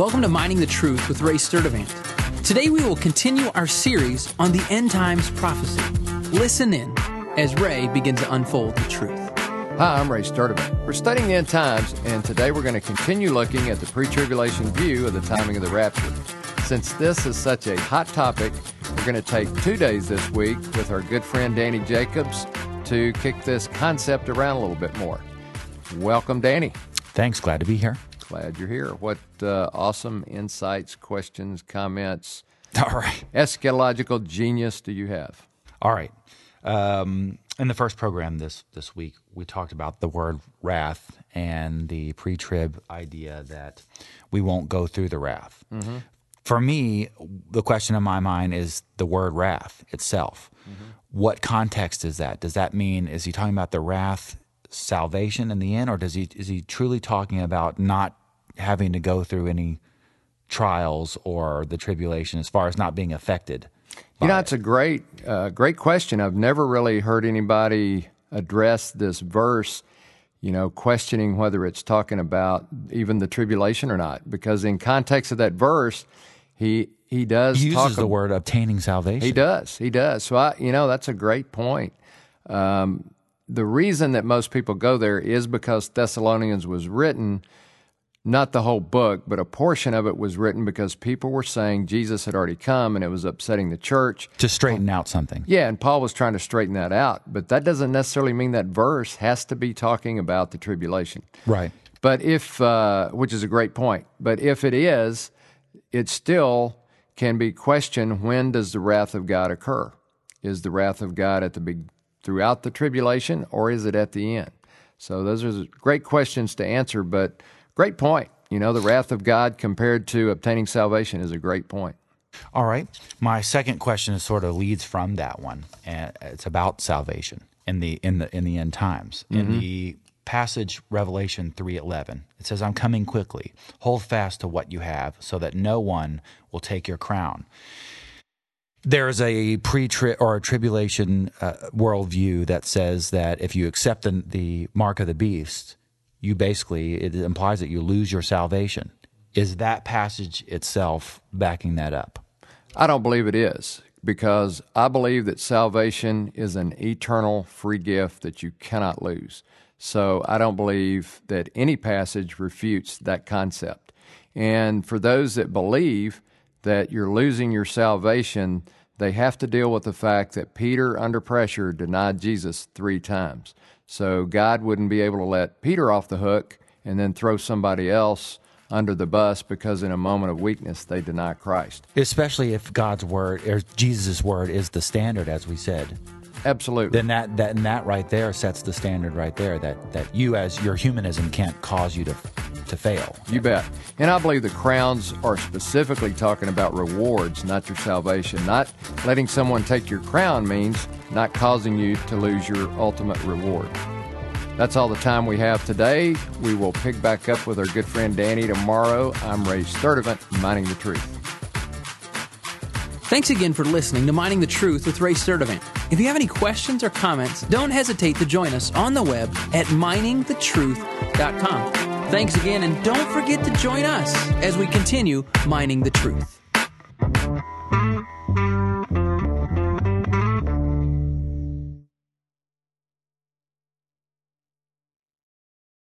Welcome to Mining the Truth with Ray Sturdivant. Today we will continue our series on the end times prophecy. Listen in as Ray begins to unfold the truth. Hi, I'm Ray Sturdivant. We're studying the end times, and today we're going to continue looking at the pre tribulation view of the timing of the rapture. Since this is such a hot topic, we're going to take two days this week with our good friend Danny Jacobs to kick this concept around a little bit more. Welcome, Danny. Thanks. Glad to be here. Glad you're here. What uh, awesome insights, questions, comments, All right. eschatological genius do you have? All right. Um, in the first program this this week, we talked about the word wrath and the pre-trib idea that we won't go through the wrath. For me, the question in my mind is the word wrath itself. What context is that? Does that mean is he talking about the wrath salvation in the end, or does he is he truly talking about not having to go through any trials or the tribulation as far as not being affected? You know, it's a great, uh, great question. I've never really heard anybody address this verse, you know, questioning whether it's talking about even the tribulation or not. Because in context of that verse, he he does He talk uses the ab- word obtaining salvation. He does. He does. So I, you know, that's a great point. Um, the reason that most people go there is because Thessalonians was written, not the whole book, but a portion of it was written because people were saying Jesus had already come and it was upsetting the church. to straighten out something. Yeah, and Paul was trying to straighten that out, but that doesn't necessarily mean that verse has to be talking about the tribulation. Right. But if, uh, which is a great point, but if it is, it still can be questioned when does the wrath of God occur? Is the wrath of God at the big, throughout the tribulation, or is it at the end? So those are great questions to answer, but great point. You know, the wrath of God compared to obtaining salvation is a great point. All right. My second question is sort of leads from that one, and it's about salvation in the in the in the end times. In the passage Revelation three eleven, it says, "I'm coming quickly. Hold fast to what you have, so that no one will take your crown." There's a pre or a tribulation uh, worldview that says that if you accept the, the mark of the beast, you basically it implies that you lose your salvation. Is that passage itself backing that up? I don't believe it is because I believe that salvation is an eternal free gift that you cannot lose. So I don't believe that any passage refutes that concept. And for those that believe that you're losing your salvation, they have to deal with the fact that Peter, under pressure, denied Jesus three times. So God wouldn't be able to let Peter off the hook and then throw somebody else under the bus because in a moment of weakness they deny Christ. especially if God's word or Jesus' word is the standard, as we said. Absolutely. Then that that and that right there sets the standard right there. That that you as your humanism can't cause you to to fail. You bet. And I believe the crowns are specifically talking about rewards, not your salvation. Not letting someone take your crown means not causing you to lose your ultimate reward. That's all the time we have today. We will pick back up with our good friend Danny tomorrow. I'm Ray Sturdivant, Mining the Truth. Thanks again for listening to Mining the Truth with Ray Sturdivant. If you have any questions or comments, don't hesitate to join us on the web at miningthetruth.com. Thanks again, and don't forget to join us as we continue mining the truth.